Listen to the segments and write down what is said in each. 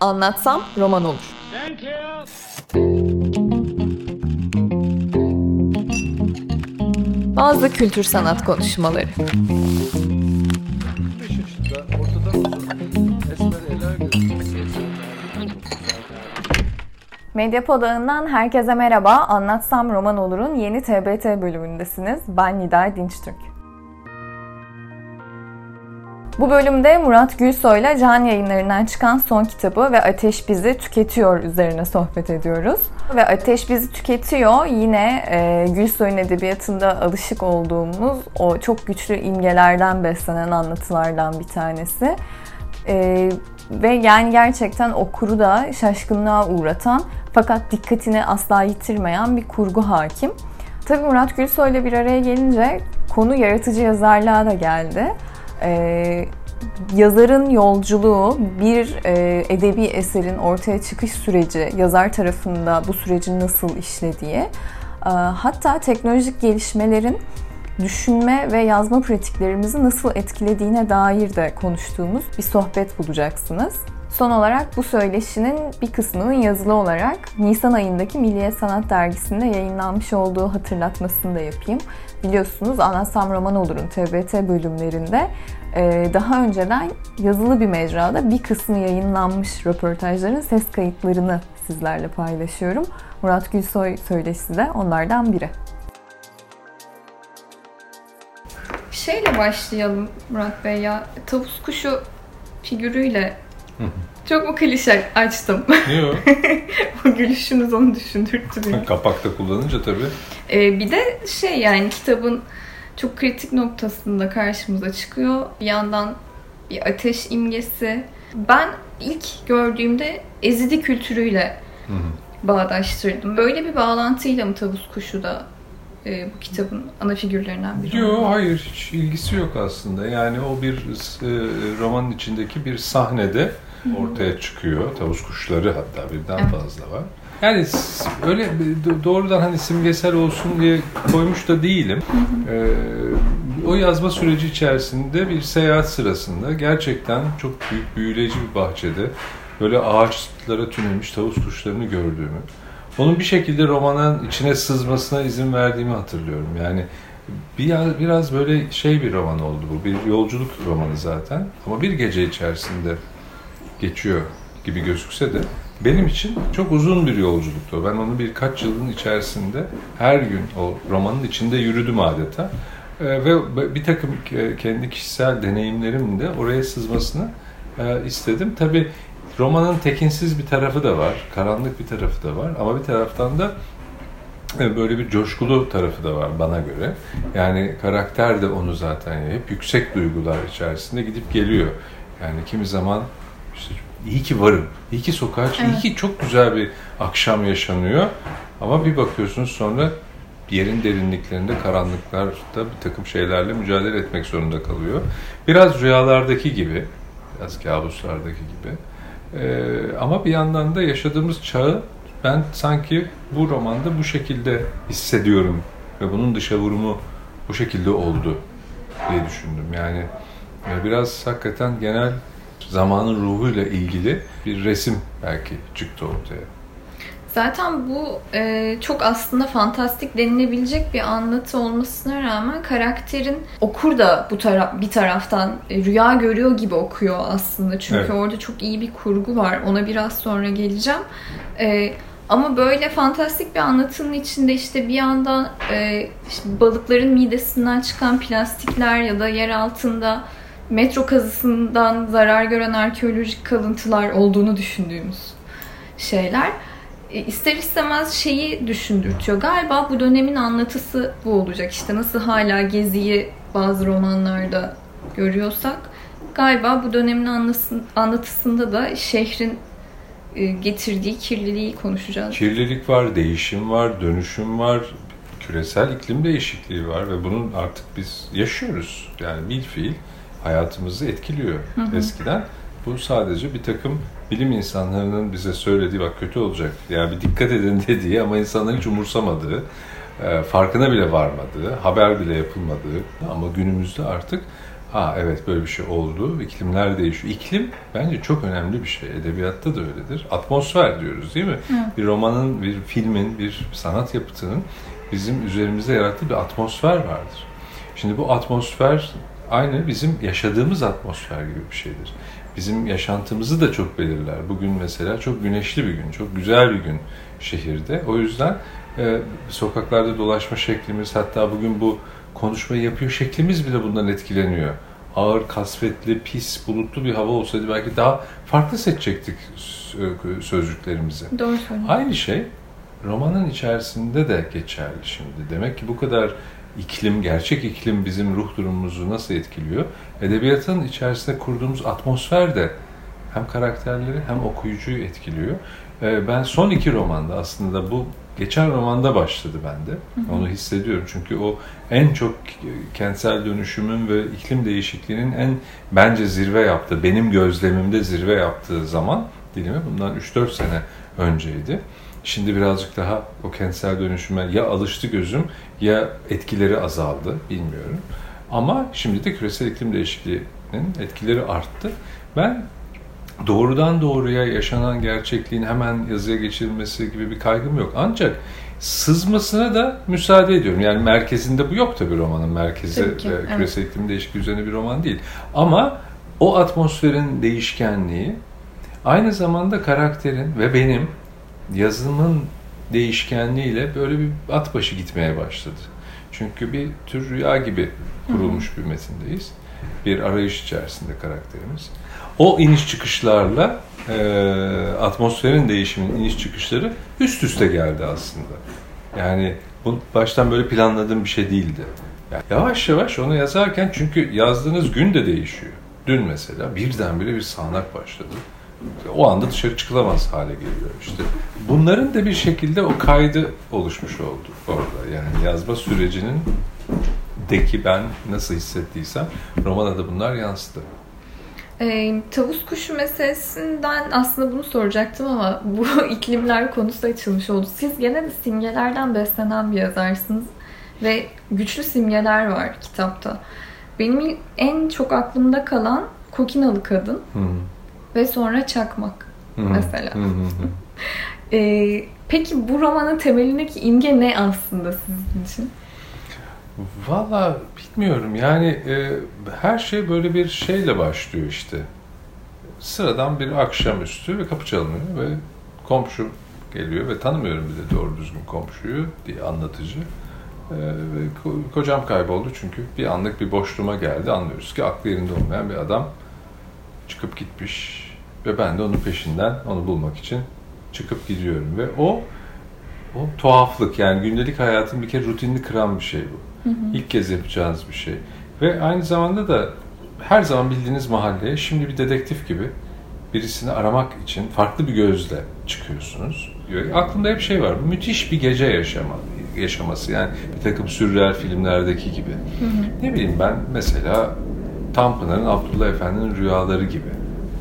Anlatsam roman olur. Bazı kültür sanat konuşmaları. Medyapod ağından herkese merhaba. Anlatsam Roman Olur'un yeni TBT bölümündesiniz. Ben Nida Dinçtürk. Bu bölümde Murat Gülsoy'la Can Yayınları'ndan çıkan son kitabı ve Ateş Bizi Tüketiyor üzerine sohbet ediyoruz. Ve Ateş Bizi Tüketiyor yine e, Gülsoy'un edebiyatında alışık olduğumuz o çok güçlü imgelerden beslenen anlatılardan bir tanesi. E, ve yani gerçekten okuru da şaşkınlığa uğratan fakat dikkatini asla yitirmeyen bir kurgu hakim. Tabii Murat Gülsoy'la bir araya gelince konu yaratıcı yazarlığa da geldi. Ee, yazarın yolculuğu, bir e, edebi eserin ortaya çıkış süreci, yazar tarafında bu sürecin nasıl işlediği, e, hatta teknolojik gelişmelerin düşünme ve yazma pratiklerimizi nasıl etkilediğine dair de konuştuğumuz bir sohbet bulacaksınız. Son olarak bu söyleşinin bir kısmının yazılı olarak Nisan ayındaki Milliye Sanat Dergisi'nde yayınlanmış olduğu hatırlatmasını da yapayım. Biliyorsunuz Anlatsam Roman Olur'un TBT bölümlerinde e, daha önceden yazılı bir mecrada bir kısmı yayınlanmış röportajların ses kayıtlarını sizlerle paylaşıyorum. Murat Gülsoy söyleşisi de onlardan biri. Şeyle başlayalım Murat Bey ya. Tavus kuşu figürüyle çok mu klişe açtım? Yok. o gülüşünüz onu düşündürttü beni. Kapakta kullanınca tabii. Ee, bir de şey yani kitabın çok kritik noktasında karşımıza çıkıyor. Bir yandan bir ateş imgesi. Ben ilk gördüğümde ezidi kültürüyle Hı hı. bağdaştırdım. Böyle bir bağlantıyla mı tavus kuşu da e, bu kitabın ana figürlerinden biri? Yok hayır hiç ilgisi yok aslında. Yani o bir e, romanın içindeki bir sahnede ortaya çıkıyor. Tavus kuşları hatta birden Evet. fazla var. Yani öyle do- doğrudan hani simgesel olsun diye koymuş da değilim. Ee, o yazma süreci içerisinde bir seyahat sırasında gerçekten çok büyük büyüleyici bir bahçede böyle ağaçlara tünelmiş tavus kuşlarını gördüğümü, onun bir şekilde romanın içine sızmasına izin verdiğimi hatırlıyorum. Yani biraz, biraz böyle şey bir roman oldu bu. Bir yolculuk romanı zaten. Ama bir gece içerisinde geçiyor gibi gözükse de benim için çok uzun bir yolculuktu. Ben onu birkaç yılın içerisinde her gün o romanın içinde yürüdüm adeta. Ee, ve bir takım ke- kendi kişisel deneyimlerim de oraya sızmasını e, istedim. Tabii romanın tekinsiz bir tarafı da var, karanlık bir tarafı da var ama bir taraftan da e, böyle bir coşkulu tarafı da var bana göre. Yani karakter de onu zaten hep yüksek duygular içerisinde gidip geliyor. Yani kimi zaman iyi ki varım, iyi ki sokağa çık- iyi Evet. ki çok güzel bir akşam yaşanıyor. Ama bir bakıyorsunuz sonra yerin derinliklerinde, karanlıklarda bir takım şeylerle mücadele etmek zorunda kalıyor. Biraz rüyalardaki gibi, biraz kabuslardaki gibi. Ee, ama bir yandan da yaşadığımız çağı ben sanki bu romanda bu şekilde hissediyorum ve bunun dışa vurumu bu şekilde oldu diye düşündüm. Yani e, biraz hakikaten genel zamanın ruhuyla ilgili bir resim belki çıktı ortaya. Zaten bu e, çok aslında fantastik denilebilecek bir anlatı olmasına rağmen karakterin okur da bu taraf bir taraftan e, rüya görüyor gibi okuyor aslında. Çünkü Evet. orada çok iyi bir kurgu var. Ona biraz sonra geleceğim. E, ama böyle fantastik bir anlatının içinde işte bir yandan e, işte balıkların midesinden çıkan plastikler ya da yer altında metro kazısından zarar gören arkeolojik kalıntılar olduğunu düşündüğümüz şeyler e, ister istemez şeyi düşündürtüyor. Galiba bu dönemin anlatısı bu olacak. İşte nasıl hala Gezi'yi bazı romanlarda görüyorsak galiba bu dönemin anlatısında da şehrin e, getirdiği kirliliği konuşacağız. Kirlilik var, değişim var, dönüşüm var, küresel iklim değişikliği var ve bunun artık biz yaşıyoruz. Yani bil fiil hayatımızı etkiliyor. Eskiden bu sadece bir takım bilim insanlarının bize söylediği bak kötü olacak. Yani bir dikkat edin dediği ama insanların hiç umursamadığı, e, farkına bile varmadığı, haber bile yapılmadığı ama günümüzde artık Ha evet böyle bir şey oldu. İklimler değişiyor. İklim bence çok önemli bir şey. Edebiyatta da öyledir. Atmosfer diyoruz değil mi? Hı. Bir romanın, bir filmin, bir sanat yapıtının bizim üzerimizde yarattığı bir atmosfer vardır. Şimdi bu atmosfer aynı bizim yaşadığımız atmosfer gibi bir şeydir. Bizim yaşantımızı da çok belirler. Bugün mesela çok güneşli bir gün, çok güzel bir gün şehirde. O yüzden e, sokaklarda dolaşma şeklimiz, hatta bugün bu konuşmayı yapıyor şeklimiz bile bundan etkileniyor. Ağır, kasvetli, pis, bulutlu bir hava olsaydı belki daha farklı seçecektik sözcüklerimizi. Doğru söylüyorsun. Aynı şey romanın içerisinde de geçerli şimdi. Demek ki bu kadar iklim, gerçek iklim bizim ruh durumumuzu nasıl etkiliyor? Edebiyatın içerisinde kurduğumuz atmosfer de hem karakterleri hem okuyucuyu etkiliyor. Ee, ben son iki romanda aslında bu geçen romanda başladı bende. Onu hissediyorum çünkü o en çok kentsel dönüşümün ve iklim değişikliğinin en bence zirve yaptığı, benim gözlemimde zirve yaptığı zaman dilimi bundan 3-4 sene önceydi. Şimdi birazcık daha o kentsel dönüşüme ya alıştı gözüm ya etkileri azaldı bilmiyorum. Ama şimdi de küresel iklim değişikliğinin etkileri arttı. Ben doğrudan doğruya yaşanan gerçekliğin hemen yazıya geçirilmesi gibi bir kaygım yok. Ancak sızmasına da müsaade ediyorum. Yani merkezinde bu yok tabii romanın merkezi ki, e, küresel evet. iklim değişikliği üzerine bir roman değil. Ama o atmosferin değişkenliği aynı zamanda karakterin ve benim yazımın değişkenliğiyle böyle bir at başı gitmeye başladı. Çünkü bir tür rüya gibi kurulmuş bir metindeyiz. Bir arayış içerisinde karakterimiz. O iniş çıkışlarla e, atmosferin değişiminin iniş çıkışları üst üste geldi aslında. Yani bu baştan böyle planladığım bir şey değildi. Yani yavaş yavaş onu yazarken çünkü yazdığınız gün de değişiyor. Dün mesela birdenbire bir sağanak başladı o anda dışarı çıkılamaz hale geliyor işte. Bunların da bir şekilde o kaydı oluşmuş oldu orada. Yani yazma sürecinin deki ben nasıl hissettiysem romana da bunlar yansıdı. E, tavus kuşu meselesinden aslında bunu soracaktım ama bu iklimler konusu açılmış oldu. Siz gene de simgelerden beslenen bir yazarsınız ve güçlü simgeler var kitapta. Benim en çok aklımda kalan Kokinalı Kadın. Hmm ve sonra çakmak mesela. ee, peki bu romanın temelindeki imge ne aslında sizin için? Valla bilmiyorum yani e, her şey böyle bir şeyle başlıyor işte. Sıradan bir akşamüstü ve kapı çalınıyor ve komşu geliyor ve tanımıyorum bile doğru düzgün komşuyu diye anlatıcı. Ee, ve ko- kocam kayboldu çünkü bir anlık bir boşluğuma geldi. Anlıyoruz ki aklı yerinde olmayan bir adam çıkıp gitmiş ve ben de onun peşinden onu bulmak için çıkıp gidiyorum ve o o tuhaflık yani gündelik hayatın bir kere rutinini kıran bir şey bu. Hı hı. İlk kez yapacağınız bir şey. Ve aynı zamanda da her zaman bildiğiniz mahalleye şimdi bir dedektif gibi birisini aramak için farklı bir gözle çıkıyorsunuz. Aklımda hep şey var. Müthiş bir gece yaşama, yaşaması. Yani bir takım sürreal filmlerdeki gibi. Hı hı. Ne bileyim ben mesela Tanpınar'ın Abdullah Efendi'nin rüyaları gibi.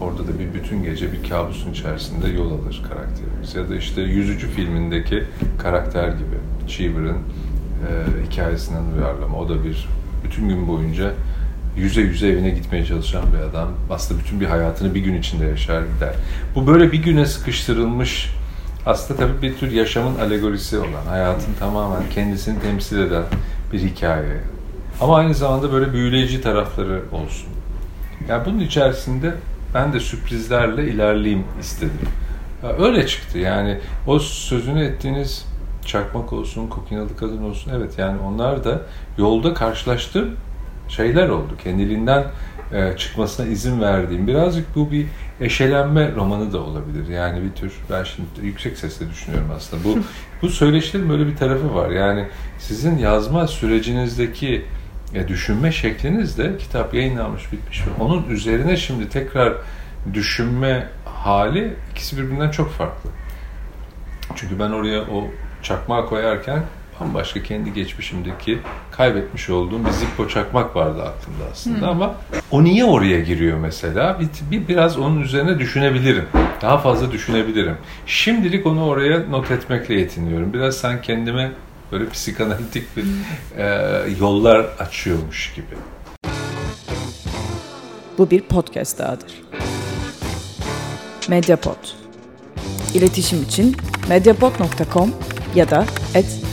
Orada da bir bütün gece bir kabusun içerisinde yol alır karakterimiz. Ya da işte Yüzücü filmindeki karakter gibi. Cheever'ın e, hikayesinden uyarlama. O da bir bütün gün boyunca yüze yüze evine gitmeye çalışan bir adam. Aslında bütün bir hayatını bir gün içinde yaşar gider. Bu böyle bir güne sıkıştırılmış aslında tabii bir tür yaşamın alegorisi olan, hayatın tamamen kendisini temsil eden bir hikaye. Ama aynı zamanda böyle büyüleyici tarafları olsun. Yani bunun içerisinde ben de sürprizlerle ilerleyeyim istedim. Öyle çıktı yani o sözünü ettiğiniz çakmak olsun, kokinalı kadın olsun evet yani onlar da yolda karşılaştığım şeyler oldu. Kendiliğinden e, çıkmasına izin verdiğim. Birazcık bu bir eşelenme romanı da olabilir. Yani bir tür ben şimdi yüksek sesle düşünüyorum aslında. Bu bu söyleşilerin böyle bir tarafı var. Yani sizin yazma sürecinizdeki e, düşünme şekliniz de kitap yayınlanmış bitmiş onun üzerine şimdi tekrar düşünme hali ikisi birbirinden çok farklı. Çünkü ben oraya o çakmağı koyarken bambaşka kendi geçmişimdeki kaybetmiş olduğum bir zippo çakmak vardı aklımda aslında hmm. ama o niye oraya giriyor mesela? Bir, bir biraz onun üzerine düşünebilirim. Daha fazla düşünebilirim. Şimdilik onu oraya not etmekle yetiniyorum. Biraz sen kendime böyle psikanalitik bir e, yollar açıyormuş gibi. bu bir podcast dahadır. Mediapod. İletişim için mediapod.com ya da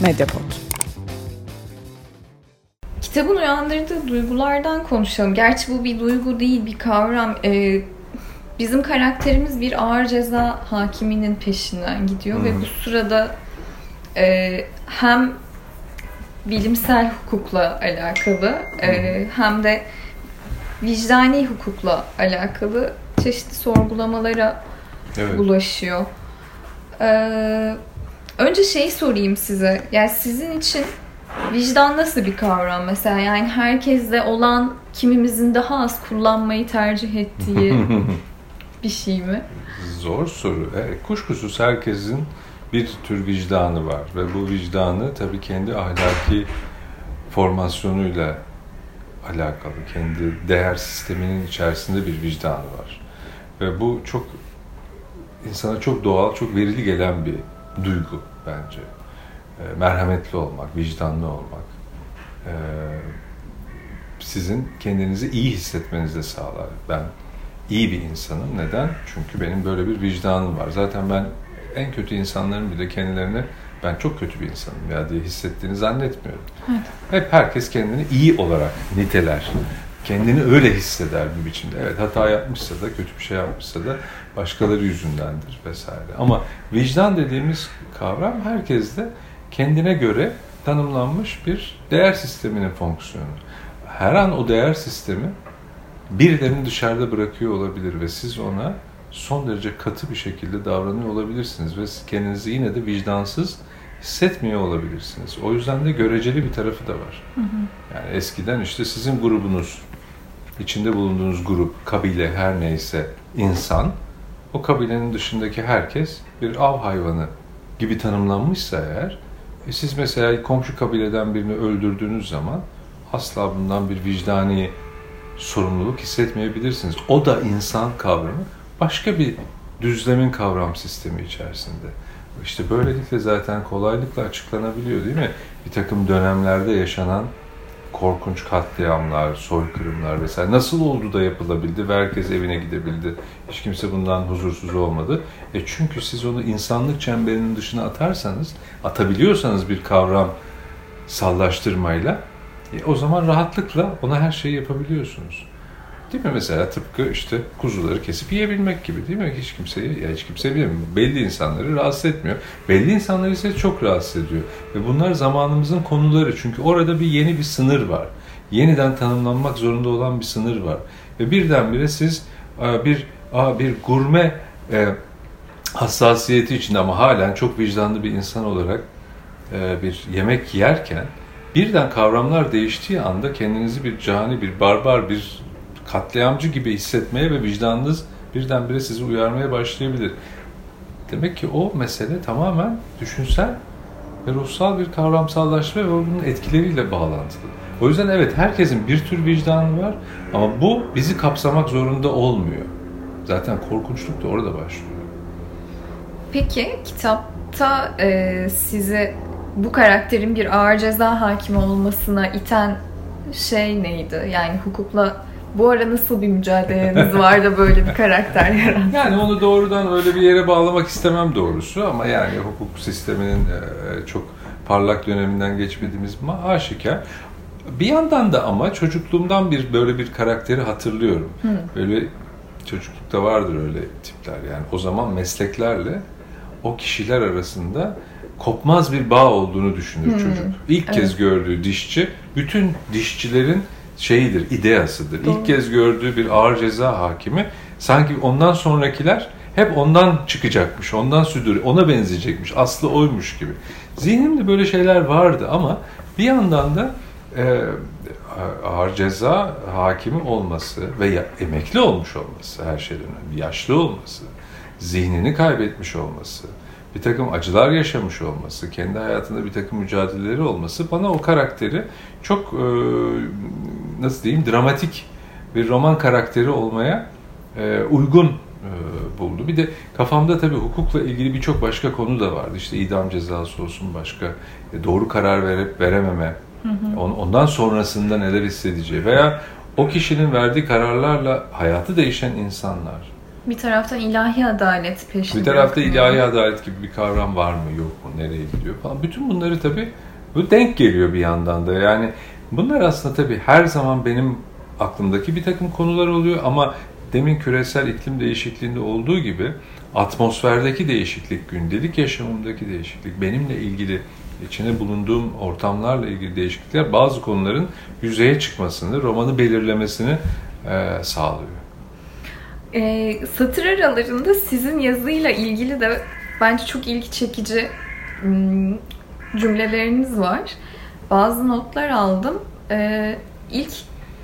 @mediapod. Kitabın uyandırdığı duygulardan konuşalım. Gerçi bu bir duygu değil, bir kavram. Ee, bizim karakterimiz bir ağır ceza hakiminin peşinden gidiyor ve bu sırada e, hem bilimsel hukukla alakalı e, hem de vicdani hukukla alakalı çeşitli sorgulamalara Evet. ulaşıyor. Ee, önce şeyi sorayım size. Yani sizin için vicdan nasıl bir kavram mesela? Yani herkeste olan kimimizin daha az kullanmayı tercih ettiği bir şey mi? Zor soru. Evet, kuşkusuz herkesin bir tür vicdanı var ve bu vicdanı tabii kendi ahlaki formasyonuyla alakalı, kendi değer sisteminin içerisinde bir vicdanı var. Ve bu çok insana çok doğal, çok verili gelen bir duygu bence. E, merhametli olmak, vicdanlı olmak e, sizin kendinizi iyi hissetmenizi sağlar. Ben iyi bir insanım. Neden? Çünkü benim böyle bir vicdanım var. Zaten ben en kötü insanların bile kendilerine ben çok kötü bir insanım ya diye hissettiğini zannetmiyorum. Hep herkes kendini iyi olarak niteler. Kendini öyle hisseder bir biçimde. Evet hata yapmışsa da, kötü bir şey yapmışsa da başkaları yüzündendir vesaire. Ama vicdan dediğimiz kavram herkeste kendine göre tanımlanmış bir değer sisteminin fonksiyonu. Her an o değer sistemi birilerini dışarıda bırakıyor olabilir ve siz ona son derece katı bir şekilde davranıyor olabilirsiniz ve kendinizi yine de vicdansız hissetmiyor olabilirsiniz. O yüzden de göreceli bir tarafı da var. Yani eskiden işte sizin grubunuz, içinde bulunduğunuz grup, kabile her neyse insan, o kabilenin dışındaki herkes bir av hayvanı gibi tanımlanmışsa eğer, e siz mesela komşu kabileden birini öldürdüğünüz zaman asla bundan bir vicdani sorumluluk hissetmeyebilirsiniz. O da insan kavramı başka bir düzlemin kavram sistemi içerisinde. İşte böylelikle zaten kolaylıkla açıklanabiliyor değil mi? Bir takım dönemlerde yaşanan korkunç katliamlar, soykırımlar vesaire nasıl oldu da yapılabildi ve herkes evine gidebildi. Hiç kimse bundan huzursuz olmadı. E çünkü siz onu insanlık çemberinin dışına atarsanız, atabiliyorsanız bir kavram sallaştırmayla e, o zaman rahatlıkla ona her şeyi yapabiliyorsunuz. Değil mi mesela tıpkı işte kuzuları kesip yiyebilmek gibi değil mi? Hiç kimseyi ya hiç kimse bilmiyor. Belli insanları rahatsız etmiyor. Belli insanları ise çok rahatsız ediyor. Ve bunlar zamanımızın konuları. Çünkü orada bir yeni bir sınır var. Yeniden tanımlanmak zorunda olan bir sınır var. Ve birdenbire siz bir bir gurme e, hassasiyeti içinde ama halen çok vicdanlı bir insan olarak e, bir yemek yerken birden kavramlar değiştiği anda kendinizi bir cani, bir barbar, bir katliamcı gibi hissetmeye ve vicdanınız birdenbire sizi uyarmaya başlayabilir. Demek ki o mesele tamamen düşünsel ve ruhsal bir kavramsallaşma ve bunun etkileriyle bağlantılı. O yüzden evet herkesin bir tür vicdanı var ama bu bizi kapsamak zorunda olmuyor. Zaten korkunçluk da orada başlıyor. Peki kitapta e, sizi bu karakterin bir ağır ceza hakimi olmasına iten şey neydi? Yani hukukla bu ara nasıl bir mücadeleniz var da böyle bir karakter yarattı? Yani onu doğrudan öyle bir yere bağlamak istemem doğrusu ama yani hukuk sisteminin e, çok parlak döneminden geçmediğimiz aşikar. Bir yandan da ama çocukluğumdan bir böyle bir karakteri hatırlıyorum. Böyle çocuklukta vardır öyle tipler yani. O zaman mesleklerle o kişiler arasında kopmaz bir bağ olduğunu düşünür çocuk. İlk kez gördüğü dişçi bütün dişçilerin şeyidir, ideasıdır. Doğru. İlk kez gördüğü bir ağır ceza hakimi sanki ondan sonrakiler hep ondan çıkacakmış, ondan sürdür, ona benzeyecekmiş, aslı oymuş gibi. Zihnimde böyle şeyler vardı ama bir yandan da e, ağır ceza hakimi olması ve emekli olmuş olması her şeyden önemli, yaşlı olması, zihnini kaybetmiş olması, bir takım acılar yaşamış olması, kendi hayatında bir takım mücadeleleri olması bana o karakteri çok e, nasıl diyeyim dramatik bir roman karakteri olmaya e, uygun e, buldu. Bir de kafamda tabii hukukla ilgili birçok başka konu da vardı. İşte idam cezası olsun başka doğru karar verip verememe, on- ondan sonrasında neler hissedeceği veya o kişinin verdiği kararlarla hayatı değişen insanlar. Bir taraftan ilahi adalet peşinde. Bir tarafta ilahi adalet gibi bir kavram var mı yok mu nereye gidiyor falan. Bütün bunları tabii bu denk geliyor bir yandan da. Yani bunlar aslında tabii her zaman benim aklımdaki bir takım konular oluyor ama demin küresel iklim değişikliğinde olduğu gibi atmosferdeki değişiklik, gündelik yaşamımdaki değişiklik, benimle ilgili içine bulunduğum ortamlarla ilgili değişiklikler bazı konuların yüzeye çıkmasını, romanı belirlemesini e, sağlıyor. Ee, satır aralarında sizin yazıyla ilgili de bence çok ilgi çekici hmm, cümleleriniz var. Bazı notlar aldım. Ee, ilk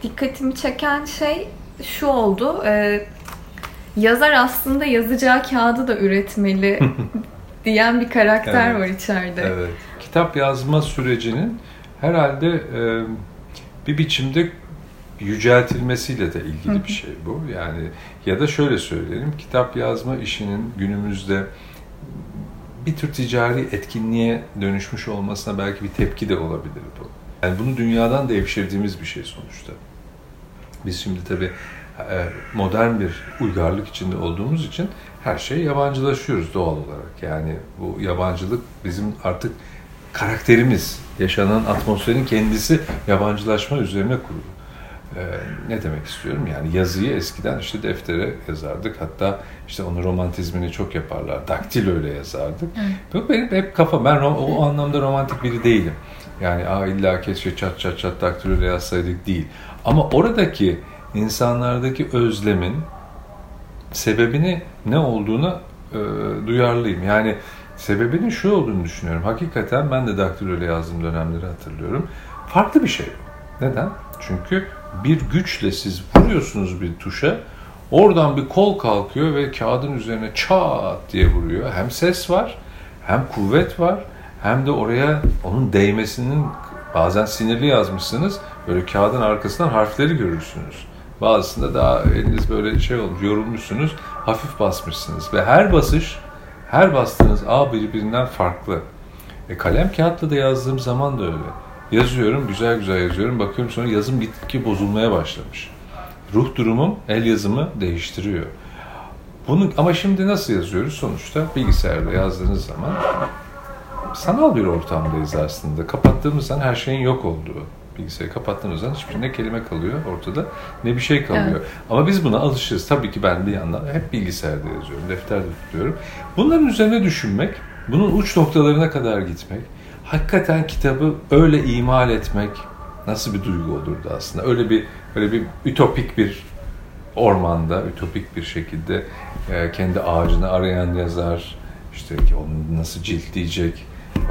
dikkatimi çeken şey şu oldu. Ee, yazar aslında yazacağı kağıdı da üretmeli diyen bir karakter Evet. var içeride. Evet. Kitap yazma sürecinin herhalde e, bir biçimde yüceltilmesiyle de ilgili bir şey bu. Yani ya da şöyle söyleyelim, kitap yazma işinin günümüzde bir tür ticari etkinliğe dönüşmüş olmasına belki bir tepki de olabilir bu. Yani bunu dünyadan devşirdiğimiz bir şey sonuçta. Biz şimdi tabii e, modern bir uygarlık içinde olduğumuz için her şeyi yabancılaşıyoruz doğal olarak. Yani bu yabancılık bizim artık karakterimiz, yaşanan atmosferin kendisi yabancılaşma üzerine kurulu. Ee, ne demek istiyorum? Yani yazıyı eskiden işte deftere yazardık. Hatta işte onun romantizmini çok yaparlar. Daktil öyle yazardık. Bu benim hep kafa. Ben rom- o anlamda romantik biri değilim. Yani Aa, illa keşke çat çat çat daktil öyle yazsaydık değil. Ama oradaki insanlardaki özlemin sebebini ne olduğuna e, duyarlıyım. Yani sebebinin şu olduğunu düşünüyorum. Hakikaten ben de daktiloyla yazdığım dönemleri hatırlıyorum. Farklı bir şey bu. Neden? Çünkü bir güçle siz vuruyorsunuz bir tuşa, oradan bir kol kalkıyor ve kağıdın üzerine çat diye vuruyor. Hem ses var, hem kuvvet var, hem de oraya onun değmesinin bazen sinirli yazmışsınız. Böyle kağıdın arkasından harfleri görürsünüz. Bazısında daha eliniz böyle şey olmuş, yorulmuşsunuz, hafif basmışsınız. Ve her basış, her bastığınız A birbirinden farklı. E kalem kağıtla da yazdığım zaman da öyle. Yazıyorum, güzel güzel yazıyorum. Bakıyorum sonra yazım gittikçe bozulmaya başlamış. Ruh durumum, el yazımı değiştiriyor. Bunu ama şimdi nasıl yazıyoruz? Sonuçta bilgisayarda yazdığınız zaman sanal bir ortamdayız aslında. Kapattığımız zaman her şeyin yok olduğu. Bilgisayarı kapattığımız zaman hiçbir ne kelime kalıyor ortada ne bir şey kalıyor. Evet. Ama biz buna alışırız. Tabii ki ben bir yandan hep bilgisayarda yazıyorum, defterde tutuyorum. Bunların üzerine düşünmek, bunun uç noktalarına kadar gitmek, hakikaten kitabı öyle imal etmek nasıl bir duygu olurdu aslında? Öyle bir öyle bir ütopik bir ormanda, ütopik bir şekilde e, kendi ağacını arayan yazar, işte ki onu nasıl ciltleyecek,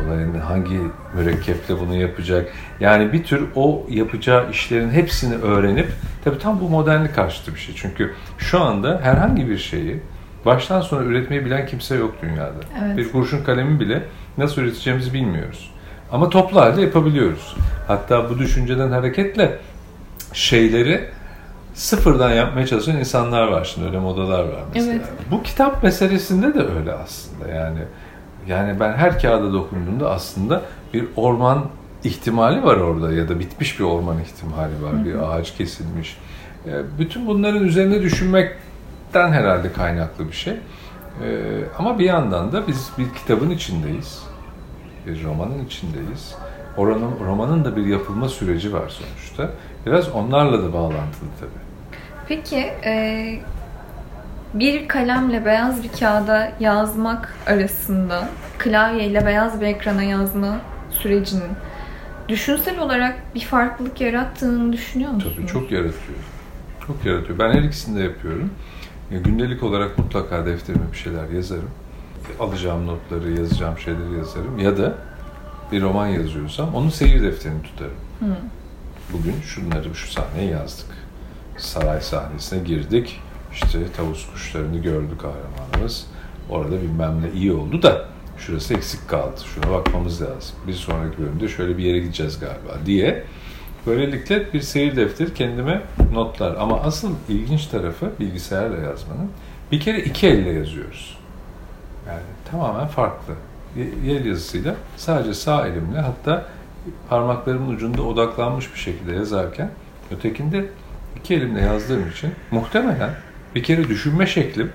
olayın hangi mürekkeple bunu yapacak. Yani bir tür o yapacağı işlerin hepsini öğrenip, tabii tam bu modernlik karşıtı bir şey. Çünkü şu anda herhangi bir şeyi baştan sona üretmeyi bilen kimse yok dünyada. Evet. Bir kurşun kalemi bile nasıl üreteceğimizi bilmiyoruz. Ama toplu halde yapabiliyoruz. Hatta bu düşünceden hareketle şeyleri sıfırdan yapmaya çalışan insanlar var şimdi öyle modalar var mesela. Evet. Bu kitap meselesinde de öyle aslında yani. Yani ben her kağıda dokunduğumda aslında bir orman ihtimali var orada ya da bitmiş bir orman ihtimali var. Bir ağaç kesilmiş. E, Bütün bunların üzerine düşünmekten herhalde kaynaklı bir şey. E, Ama bir yandan da biz bir kitabın içindeyiz. Bir romanın içindeyiz. Oranın, romanın da bir yapılma süreci var sonuçta. Biraz onlarla da bağlantılı tabii. Peki e, bir kalemle beyaz bir kağıda yazmak arasında klavyeyle beyaz bir ekrana yazma sürecinin düşünsel olarak bir farklılık yarattığını düşünüyor musunuz? Tabii çok yaratıyor. Çok yaratıyor. Ben her ikisini de yapıyorum. E, Gündelik olarak mutlaka defterime bir şeyler yazarım. Alacağım notları, yazacağım şeyleri yazarım. Ya da bir roman yazıyorsam onun seyir defterini tutarım. Hı. Bugün şunları, şu sahneyi yazdık. Saray sahnesine girdik. İşte tavus kuşlarını gördü kahramanımız. Orada bilmem ne iyi oldu da şurası eksik kaldı. Şuna bakmamız lazım. Bir sonraki bölümde şöyle bir yere gideceğiz galiba diye. Böylelikle bir seyir defteri kendime notlar. Ama asıl ilginç tarafı bilgisayarla yazmanın bir kere iki elle yazıyoruz. Yani tamamen farklı. Y- El yazısıyla sadece sağ elimle hatta parmaklarımın ucunda odaklanmış bir şekilde yazarken ötekinde iki elimle yazdığım için muhtemelen bir kere düşünme şeklim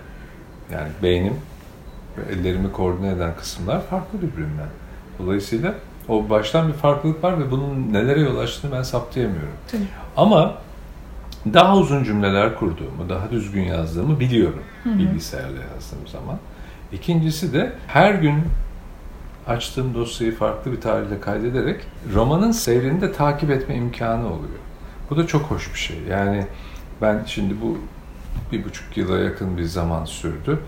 yani beynim ve ellerimi koordine eden kısımlar farklı birbirinden. Dolayısıyla o baştan bir farklılık var ve bunun nelere yol açtığını ben saptayamıyorum. Tabii. Ama daha uzun cümleler kurduğumu, daha düzgün yazdığımı biliyorum hı. bilgisayarla yazdığım zaman. İkincisi de her gün açtığım dosyayı farklı bir tarihle kaydederek romanın seyrini de takip etme imkanı oluyor. Bu da çok hoş bir şey. Yani ben şimdi bu bir buçuk yıla yakın bir zaman sürdü.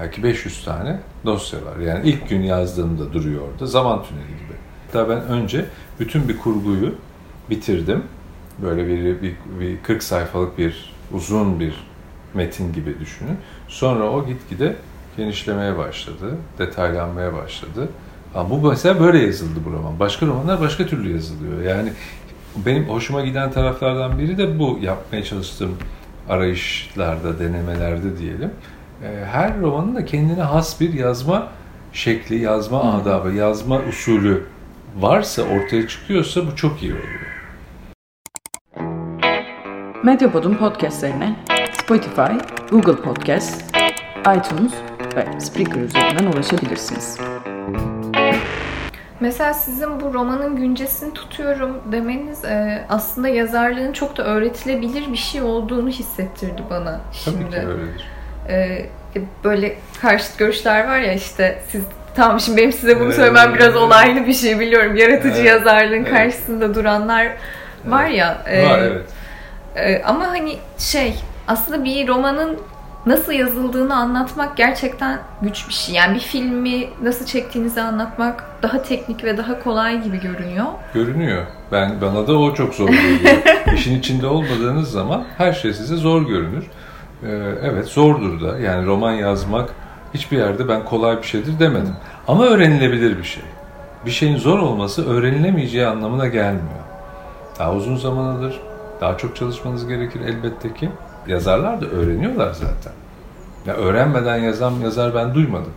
Belki 500 tane dosya var. Yani ilk gün yazdığımda duruyor orada. Zaman tüneli gibi. Hatta ben önce bütün bir kurguyu bitirdim. Böyle bir, bir, bir 40 sayfalık bir uzun bir metin gibi düşünün. Sonra o gitgide genişlemeye başladı, detaylanmaya başladı. Ama bu mesela böyle yazıldı bu roman. Başka romanlar başka türlü yazılıyor. Yani benim hoşuma giden taraflardan biri de bu yapmaya çalıştığım arayışlarda, denemelerde diyelim. Ee, her romanın da kendine has bir yazma şekli, yazma adabı, yazma usulü varsa, ortaya çıkıyorsa bu çok iyi oluyor. Medyapod'un podcastlerine Spotify, Google Podcast, iTunes ve Spreaker üzerinden ulaşabilirsiniz. Mesela sizin bu romanın güncesini tutuyorum demeniz e, aslında yazarlığın çok da öğretilebilir bir şey olduğunu hissettirdi bana şimdi. Tabii ki öyledir. E, böyle karşıt görüşler var ya işte siz tamam şimdi benim size bunu söylemem biraz olaylı bir şey biliyorum. Yaratıcı Evet, yazarlığın evet. karşısında duranlar var ya. e, Var evet. e, ama hani şey aslında bir romanın nasıl yazıldığını anlatmak gerçekten güç bir şey. Yani bir filmi nasıl çektiğinizi anlatmak daha teknik ve daha kolay gibi görünüyor. Görünüyor. Ben bana da o çok zor geliyor. İşin içinde olmadığınız zaman her şey size zor görünür. Ee, evet zordur da. Yani roman yazmak hiçbir yerde ben kolay bir şeydir demedim. Ama öğrenilebilir bir şey. Bir şeyin zor olması öğrenilemeyeceği anlamına gelmiyor. Daha uzun zaman alır. Daha çok çalışmanız gerekir elbette ki. Yazarlar da öğreniyorlar zaten. Ya öğrenmeden yazan yazar ben duymadım.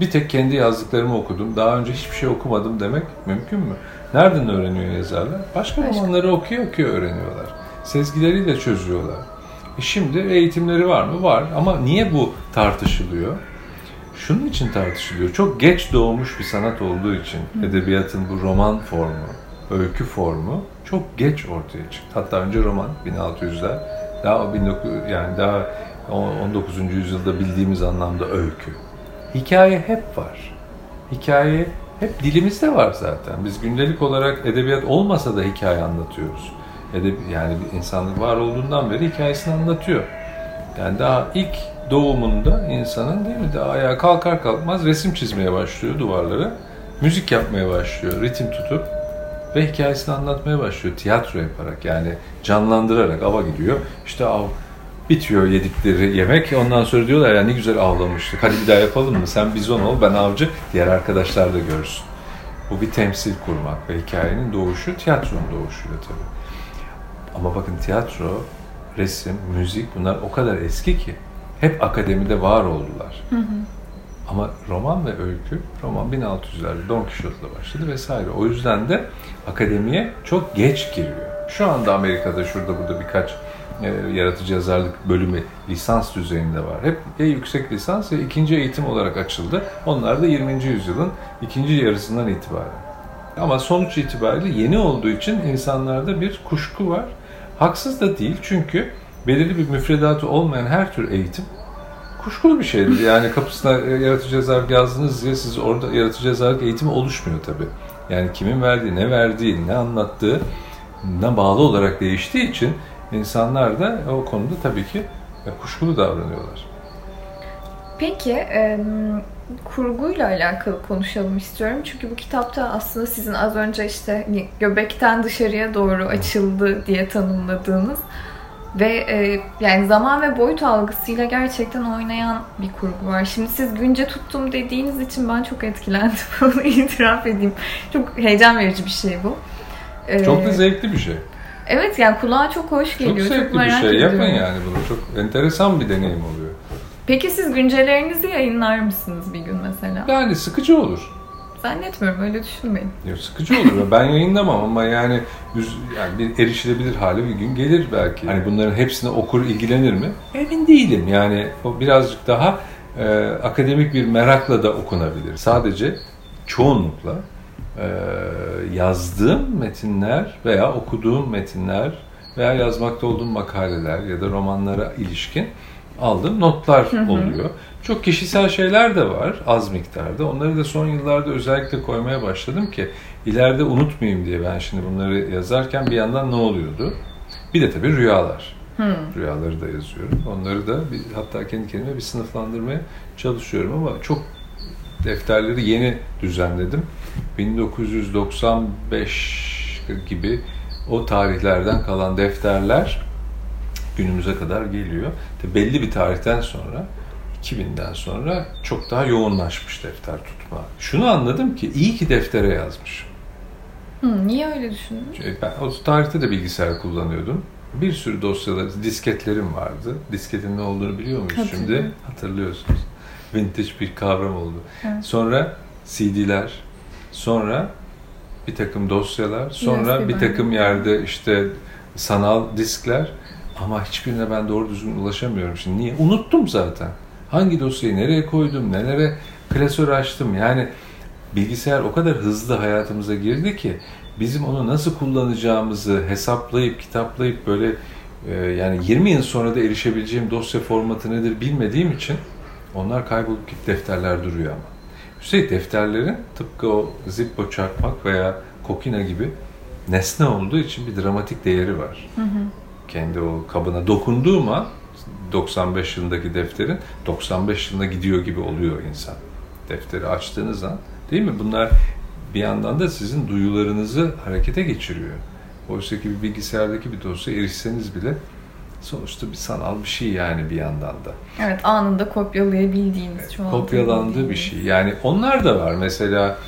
Bir tek kendi yazdıklarımı okudum. Daha önce hiçbir şey okumadım demek mümkün mü? Nereden öğreniyor yazarlar? Başka, Başka. romanları okuyor okuyor öğreniyorlar. Sezgileriyle çözüyorlar. E şimdi eğitimleri var mı? Var. Ama niye bu tartışılıyor? Şunun için tartışılıyor. Çok geç doğmuş bir sanat olduğu için edebiyatın bu roman formu, öykü formu çok geç ortaya çıktı. Hatta önce roman 1600'ler, daha o 19 yani daha o 19. yüzyılda bildiğimiz anlamda öykü. Hikaye hep var. Hikaye hep dilimizde var zaten. Biz gündelik olarak edebiyat olmasa da hikaye anlatıyoruz. Edeb yani insanlık var olduğundan beri hikayesini anlatıyor. Yani daha ilk doğumunda insanın değil mi daha ayağa kalkar kalkmaz resim çizmeye başlıyor duvarlara. Müzik yapmaya başlıyor, ritim tutup ve hikayesini anlatmaya başlıyor tiyatro yaparak yani canlandırarak ava gidiyor. İşte av bitiyor yedikleri yemek. Ondan sonra diyorlar ya ne güzel avlamıştık. Hadi bir daha yapalım mı? Sen bizon ol, ben avcı. Diğer arkadaşlar da görsün. Bu bir temsil kurmak ve hikayenin doğuşu tiyatronun doğuşuyla tabii. Ama bakın tiyatro, resim, müzik bunlar o kadar eski ki hep akademide var oldular. Ama roman ve öykü, roman 1600'lerde Don Quixote'la başladı vesaire. O yüzden de akademiye çok geç giriyor. Şu anda Amerika'da şurada burada birkaç e, yaratıcı yazarlık bölümü lisans düzeyinde var. Hep ya yüksek lisans ya ikinci eğitim olarak açıldı. Onlar da 20. yüzyılın ikinci yarısından itibaren. Ama sonuç itibariyle yeni olduğu için insanlarda bir kuşku var. Haksız da değil çünkü belirli bir müfredatı olmayan her tür eğitim kuşkulu bir şeydir. Yani kapısına e, yaratıcı yazarlık yazdınız diye siz orada yaratıcı yazarlık eğitimi oluşmuyor tabii. Yani kimin verdiği, ne verdiği, ne anlattığı ne bağlı olarak değiştiği için insanlar da o konuda tabii ki e, kuşkulu davranıyorlar. Peki e, kurguyla alakalı konuşalım istiyorum. Çünkü bu kitapta aslında sizin az önce işte göbekten dışarıya doğru açıldı diye tanımladığınız ve e, yani zaman ve boyut algısıyla gerçekten oynayan bir kurgu var. Şimdi siz günce tuttum dediğiniz için ben çok etkilendim. Onu itiraf edeyim. Çok heyecan verici bir şey bu. E, Çok da zevkli bir şey. Evet yani kulağa çok hoş Çok geliyor. Çok, zevkli bir merak şey. ediyorum. Yapın yani bunu. Çok enteresan bir deneyim oluyor. Peki siz güncelerinizi yayınlar mısınız bir gün mesela? Yani sıkıcı olur. Zannetmiyorum öyle düşünmeyin. Yok, sıkıcı olur. ben yayınlamam ama yani, yani bir erişilebilir hali bir gün gelir belki. Hani bunların hepsine okur ilgilenir mi? Emin değilim. Yani o birazcık daha e, akademik bir merakla da okunabilir. Sadece çoğunlukla e, yazdığım metinler veya okuduğum metinler veya yazmakta olduğum makaleler ya da romanlara ilişkin aldığım notlar oluyor. Çok kişisel şeyler de var az miktarda. Onları da son yıllarda özellikle koymaya başladım ki ileride unutmayayım diye ben şimdi bunları yazarken bir yandan ne oluyordu? Bir de tabii rüyalar. Hmm. Rüyaları da yazıyorum. Onları da bir, hatta kendi kendime bir sınıflandırmaya çalışıyorum ama çok defterleri yeni düzenledim. 1995 gibi o tarihlerden kalan defterler günümüze kadar geliyor. Tabii belli bir tarihten sonra 2000'den sonra çok daha yoğunlaşmış defter tutma. Şunu anladım ki iyi ki deftere yazmışım. Hı, niye öyle düşündün? Çünkü ben o tarihte de bilgisayar kullanıyordum. Bir sürü dosyalar, disketlerim vardı. Disketin ne olduğunu biliyor muyuz şimdi? Hatırlıyorsunuz. Vintage bir kavram oldu. Evet. Sonra CD'ler, sonra bir takım dosyalar, sonra bir takım yerde işte sanal diskler ama hiçbirine ben doğru düzgün ulaşamıyorum şimdi. Niye? Unuttum zaten. Hangi dosyayı nereye koydum, nelere klasör açtım. Yani bilgisayar o kadar hızlı hayatımıza girdi ki bizim onu nasıl kullanacağımızı hesaplayıp, kitaplayıp böyle e, yani 20 yıl sonra da erişebileceğim dosya formatı nedir bilmediğim için onlar kaybolup git defterler duruyor ama. Üstelik defterlerin tıpkı o Zippo çakmak veya Kokina gibi nesne olduğu için bir dramatik değeri var. Hı hı. Kendi o kabına dokunduğum an 95 yılındaki defterin 95 yılına gidiyor gibi oluyor insan. Defteri açtığınız an değil mi? Bunlar bir yandan da sizin duyularınızı harekete geçiriyor. Oysa ki bir bilgisayardaki bir dosya erişseniz bile sonuçta bir sanal bir şey yani bir yandan da. Evet anında kopyalayabildiğiniz, evet, kopyalandığı bir şey. Yani onlar da var. Mesela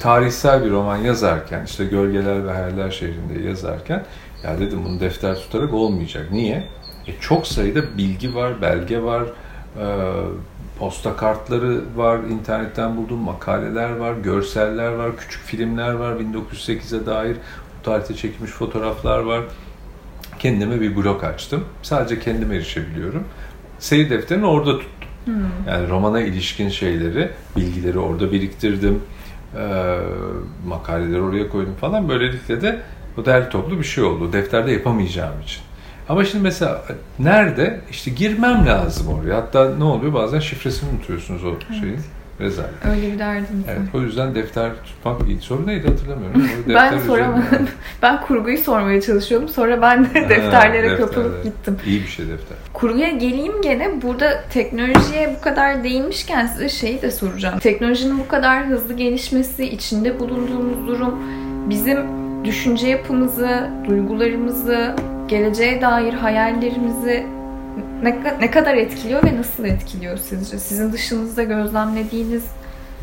tarihsel bir roman yazarken, işte Gölgeler ve Hayaller şehrinde yazarken ya dedim bunu defter tutarak olmayacak. Niye? E, çok sayıda bilgi var, belge var, e, posta kartları var, internetten bulduğum makaleler var, görseller var, küçük filmler var, 1908'e dair bu tarihte çekilmiş fotoğraflar var. Kendime bir blog açtım. Sadece kendime erişebiliyorum. Seyir defterini orada tuttum. Hmm. Yani romana ilişkin şeyleri, bilgileri orada biriktirdim. E, makaleleri oraya koydum falan. Böylelikle de bu değerli toplu bir şey oldu. Defterde yapamayacağım için. Ama şimdi mesela nerede? İşte girmem lazım oraya. Hatta ne oluyor? Bazen şifresini unutuyorsunuz o evet. şeyin. Rezalet. Öyle bir derdiniz evet, O yüzden defter tutmak iyi. Soru neydi hatırlamıyorum. ben soramadım. ben kurguyu sormaya çalışıyordum. Sonra ben de ha, defterlere kapılıp gittim. İyi bir şey defter. Kurguya geleyim gene. Burada teknolojiye bu kadar değinmişken size şeyi de soracağım. Teknolojinin bu kadar hızlı gelişmesi, içinde bulunduğumuz durum bizim düşünce yapımızı, duygularımızı, geleceğe dair hayallerimizi ne, ne kadar etkiliyor ve nasıl etkiliyor sizce? Sizin dışınızda gözlemlediğiniz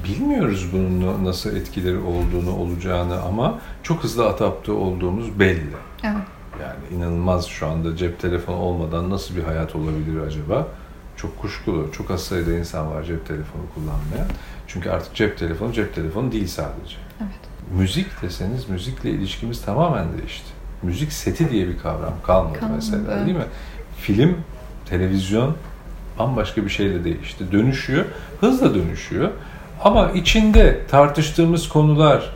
Bilmiyoruz bunun nasıl etkileri olduğunu, olacağını ama çok hızlı adapte olduğumuz belli. Evet. Yani inanılmaz şu anda cep telefonu olmadan nasıl bir hayat olabilir acaba? Çok kuşkulu. Çok az sayıda insan var cep telefonu kullanmayan. Çünkü artık cep telefonu cep telefonu değil sadece. Evet. Müzik deseniz müzikle ilişkimiz tamamen değişti müzik seti diye bir kavram kalmadı, kalmadı mesela değil mi? Film, televizyon bambaşka bir şeyle değişti. Dönüşüyor, hızla dönüşüyor. Ama içinde tartıştığımız konular,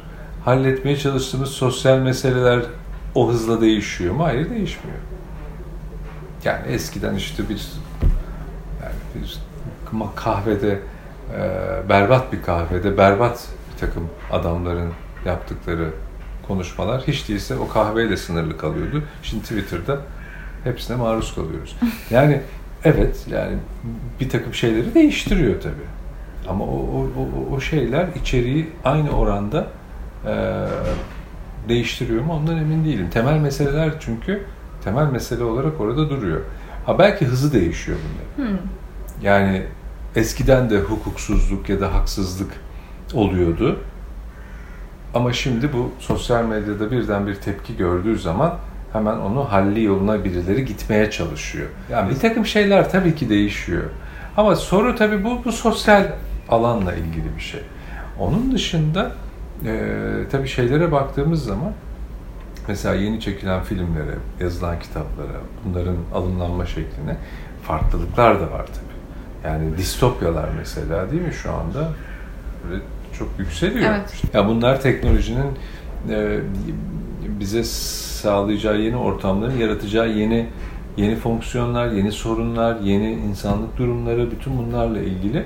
halletmeye çalıştığımız sosyal meseleler o hızla değişiyor mu? Hayır değişmiyor. Yani eskiden işte bir yani bir kahvede e, berbat bir kahvede berbat bir takım adamların yaptıkları konuşmalar hiç değilse o kahveyle sınırlı kalıyordu. Şimdi Twitter'da hepsine maruz kalıyoruz. Yani evet yani bir takım şeyleri değiştiriyor tabii. Ama o, o, o, o şeyler içeriği aynı oranda e, değiştiriyor mu ondan emin değilim. Temel meseleler çünkü temel mesele olarak orada duruyor. Ha belki hızı değişiyor bunlar. Hmm. Yani eskiden de hukuksuzluk ya da haksızlık oluyordu. Ama şimdi bu sosyal medyada birden bir tepki gördüğü zaman hemen onu halli yoluna birileri gitmeye çalışıyor. Yani bir takım şeyler tabii ki değişiyor. Ama soru tabii bu, bu sosyal alanla ilgili bir şey. Onun dışında e, tabii şeylere baktığımız zaman mesela yeni çekilen filmlere, yazılan kitaplara, bunların alımlanma şekline farklılıklar da var tabii. Yani distopyalar mesela değil mi şu anda böyle çok yükseliyor. Evet. Ya bunlar teknolojinin e, bize sağlayacağı yeni ortamların yaratacağı yeni yeni fonksiyonlar, yeni sorunlar, yeni insanlık durumları bütün bunlarla ilgili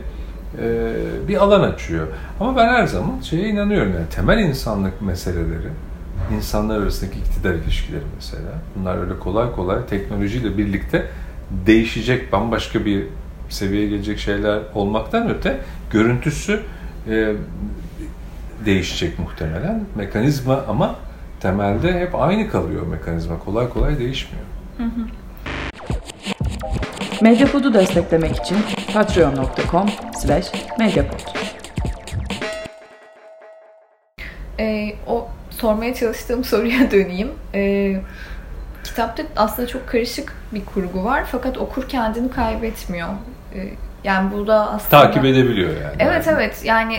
e, bir alan açıyor. Ama ben her zaman şeye inanıyorum yani temel insanlık meseleleri, insanlar arasındaki iktidar ilişkileri mesela. Bunlar öyle kolay kolay teknolojiyle birlikte değişecek, bambaşka bir seviyeye gelecek şeyler olmaktan öte görüntüsü e, değişecek muhtemelen. Mekanizma ama temelde hep aynı kalıyor mekanizma. Kolay kolay değişmiyor. Hı hı. Medyapod'u desteklemek için patreon.com slash medyapod. Ee, o sormaya çalıştığım soruya döneyim. Ee, kitapta aslında çok karışık bir kurgu var fakat okur kendini kaybetmiyor. Ee, yani bu da aslında... Takip edebiliyor yani. Evet evet yani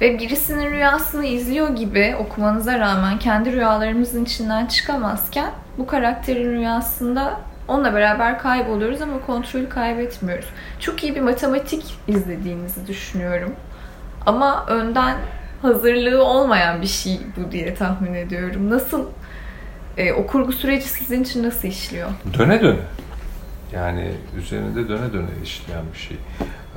ve birisinin rüyasını izliyor gibi okumanıza rağmen kendi rüyalarımızın içinden çıkamazken bu karakterin rüyasında onunla beraber kayboluyoruz ama kontrolü kaybetmiyoruz. Çok iyi bir matematik izlediğinizi düşünüyorum. Ama önden hazırlığı olmayan bir şey bu diye tahmin ediyorum. Nasıl e, o kurgu süreci sizin için nasıl işliyor? Döne döne. Yani üzerinde döne döne işleyen bir şey.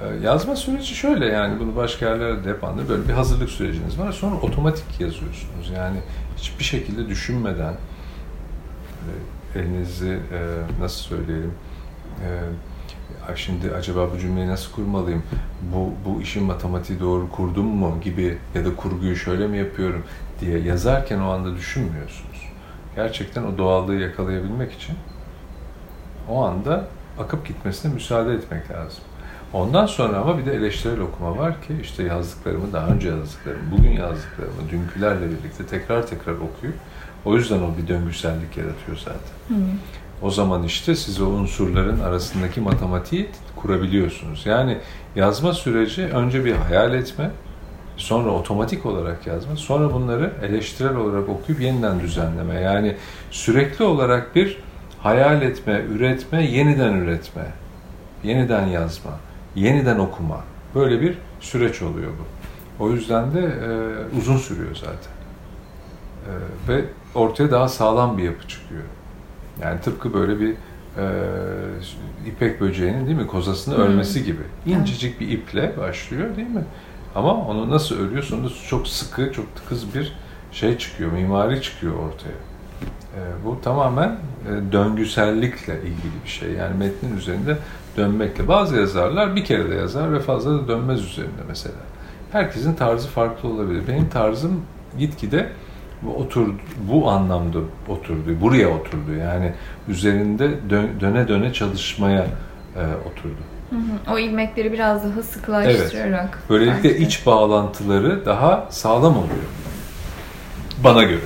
Ee, yazma süreci şöyle yani bunu başka yerlerde de hep anlıyor. Böyle bir hazırlık süreciniz var. Sonra otomatik yazıyorsunuz. Yani hiçbir şekilde düşünmeden e, elinizi e, nasıl söyleyelim e, şimdi acaba bu cümleyi nasıl kurmalıyım? Bu, bu işin matematiği doğru kurdum mu gibi ya da kurguyu şöyle mi yapıyorum diye yazarken o anda düşünmüyorsunuz. Gerçekten o doğallığı yakalayabilmek için o anda akıp gitmesine müsaade etmek lazım. Ondan sonra ama bir de eleştirel okuma var ki işte yazdıklarımı, daha önce yazdıklarımı, bugün yazdıklarımı dünkülerle birlikte tekrar tekrar okuyup o yüzden o bir döngüsellik yaratıyor zaten. Hı. O zaman işte siz o unsurların arasındaki matematiği kurabiliyorsunuz. Yani yazma süreci önce bir hayal etme, sonra otomatik olarak yazma, sonra bunları eleştirel olarak okuyup yeniden düzenleme. Yani sürekli olarak bir hayal etme, üretme, yeniden üretme, yeniden yazma, yeniden okuma. Böyle bir süreç oluyor bu. O yüzden de e, uzun sürüyor zaten. E, ve ortaya daha sağlam bir yapı çıkıyor. Yani tıpkı böyle bir e, ipek böceğinin değil mi kozasını hmm. örmesi gibi. İncecik bir iple başlıyor değil mi? Ama onu nasıl örüyor? Sonunda çok sıkı, çok tıkız bir şey çıkıyor, mimari çıkıyor ortaya. E, bu tamamen e, döngüsellikle ilgili bir şey. Yani metnin üzerinde dönmekle. Bazı yazarlar bir kere de yazar ve fazla da dönmez üzerinde mesela. Herkesin tarzı farklı olabilir. Benim tarzım gitgide oturdu, bu anlamda oturdu, buraya oturdu. Yani üzerinde dön, döne döne çalışmaya e, oturdu. Hı hı. O ilmekleri biraz daha sıklaştırarak. Evet. Böylelikle belki. iç bağlantıları daha sağlam oluyor. Bana göre.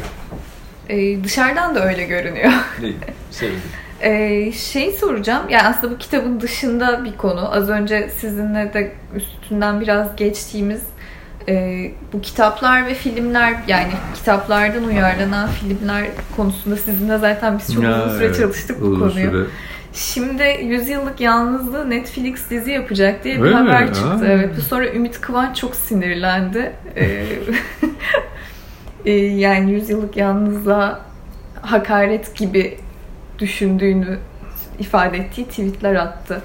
Ee, dışarıdan da öyle görünüyor. Değil. Sevindim. Ee, şey soracağım. Yani aslında bu kitabın dışında bir konu. Az önce sizinle de üstünden biraz geçtiğimiz e, bu kitaplar ve filmler yani kitaplardan uyarlanan filmler konusunda sizinle zaten biz çok ya, uzun süre evet, çalıştık bu konuyu. Süre. Şimdi 100 yıllık yalnızlığı Netflix dizi yapacak diye bir Öyle haber mi? çıktı. Ha. Evet. Sonra Ümit Kıvanç çok sinirlendi. Ee, yani 100 yıllık yalnızlığa hakaret gibi düşündüğünü ifade ettiği tweetler attı.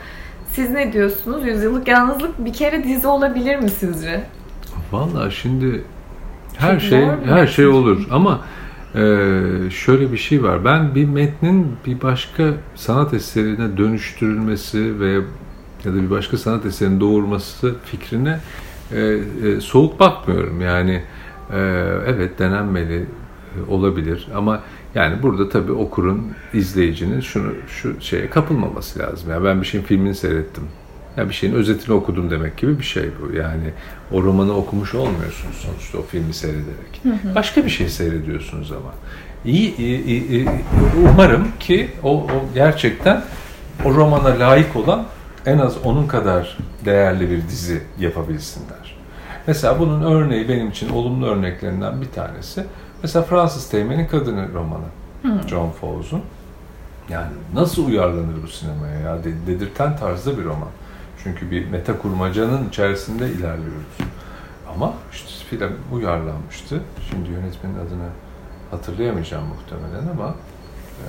Siz ne diyorsunuz? Yüzyıllık yalnızlık bir kere dizi olabilir mi sizce? Vallahi şimdi her Çok şey her şey olur ama e, şöyle bir şey var. Ben bir metnin bir başka sanat eserine dönüştürülmesi ve ya da bir başka sanat eserinin doğurması fikrine e, e, soğuk bakmıyorum. Yani e, evet denenmeli olabilir ama yani burada tabii okurun, izleyicinin şunu şu şeye kapılmaması lazım. Yani ben bir şeyin filmini seyrettim. Ya bir şeyin özetini okudum demek gibi bir şey bu. Yani o romanı okumuş olmuyorsunuz sonuçta o filmi seyrederek. Hı hı. Başka bir şey seyrediyorsunuz ama. İyi, iyi, iyi, umarım ki o, o gerçekten o romana layık olan en az onun kadar değerli bir dizi yapabilsinler. Mesela bunun örneği benim için olumlu örneklerinden bir tanesi. Mesela Fransız Teğmen'in Kadını romanı. John Fowles'un. Yani nasıl uyarlanır bu sinemaya ya dedirten tarzda bir roman. Çünkü bir meta kurmacanın içerisinde ilerliyoruz. Ama işte film uyarlanmıştı. Şimdi yönetmenin adını hatırlayamayacağım muhtemelen ama e,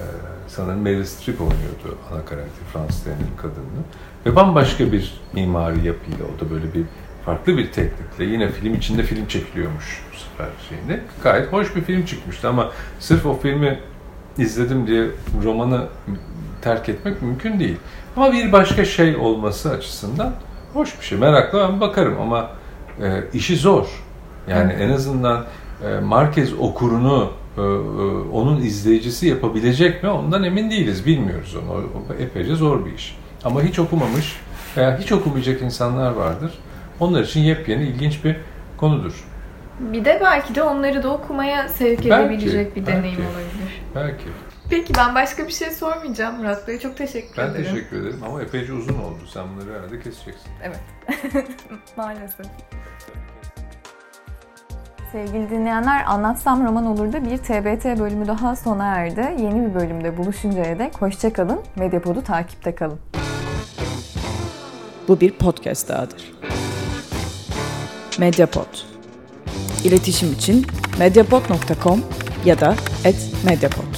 sanırım Meryl Streep oynuyordu ana karakter Fransız Teğmen'in kadını. Ve bambaşka bir mimari yapıyla o da böyle bir farklı bir teknikle yine film içinde film çekiliyormuş bu sefer şeyinde. Gayet hoş bir film çıkmıştı ama sırf o filmi izledim diye romanı terk etmek mümkün değil. Ama bir başka şey olması açısından hoş bir şey. Merakla ben bakarım ama e, işi zor. Yani en azından e, Marquez okurunu e, e, onun izleyicisi yapabilecek mi ondan emin değiliz. Bilmiyoruz onu. O, o epeyce zor bir iş. Ama hiç okumamış veya hiç okumayacak insanlar vardır. Onlar için yepyeni ilginç bir konudur. Bir de belki de onları da okumaya sevk Belki, edebilecek bir belki. deneyim olabilir. Belki. Peki ben başka bir şey sormayacağım Murat Bey. Çok teşekkür Ben ederim. teşekkür ederim ama epeyce uzun oldu. Sen bunları herhalde keseceksin. Evet. Maalesef. Sevgili dinleyenler Anlatsam Roman Olur'da bir TBT bölümü daha sona erdi. Yeni bir bölümde buluşuncaya dek hoşçakalın. Medyapod'u takipte kalın. Bu bir podcast dahadır. Mediapod. İletişim için mediapod.com ya da @mediapod.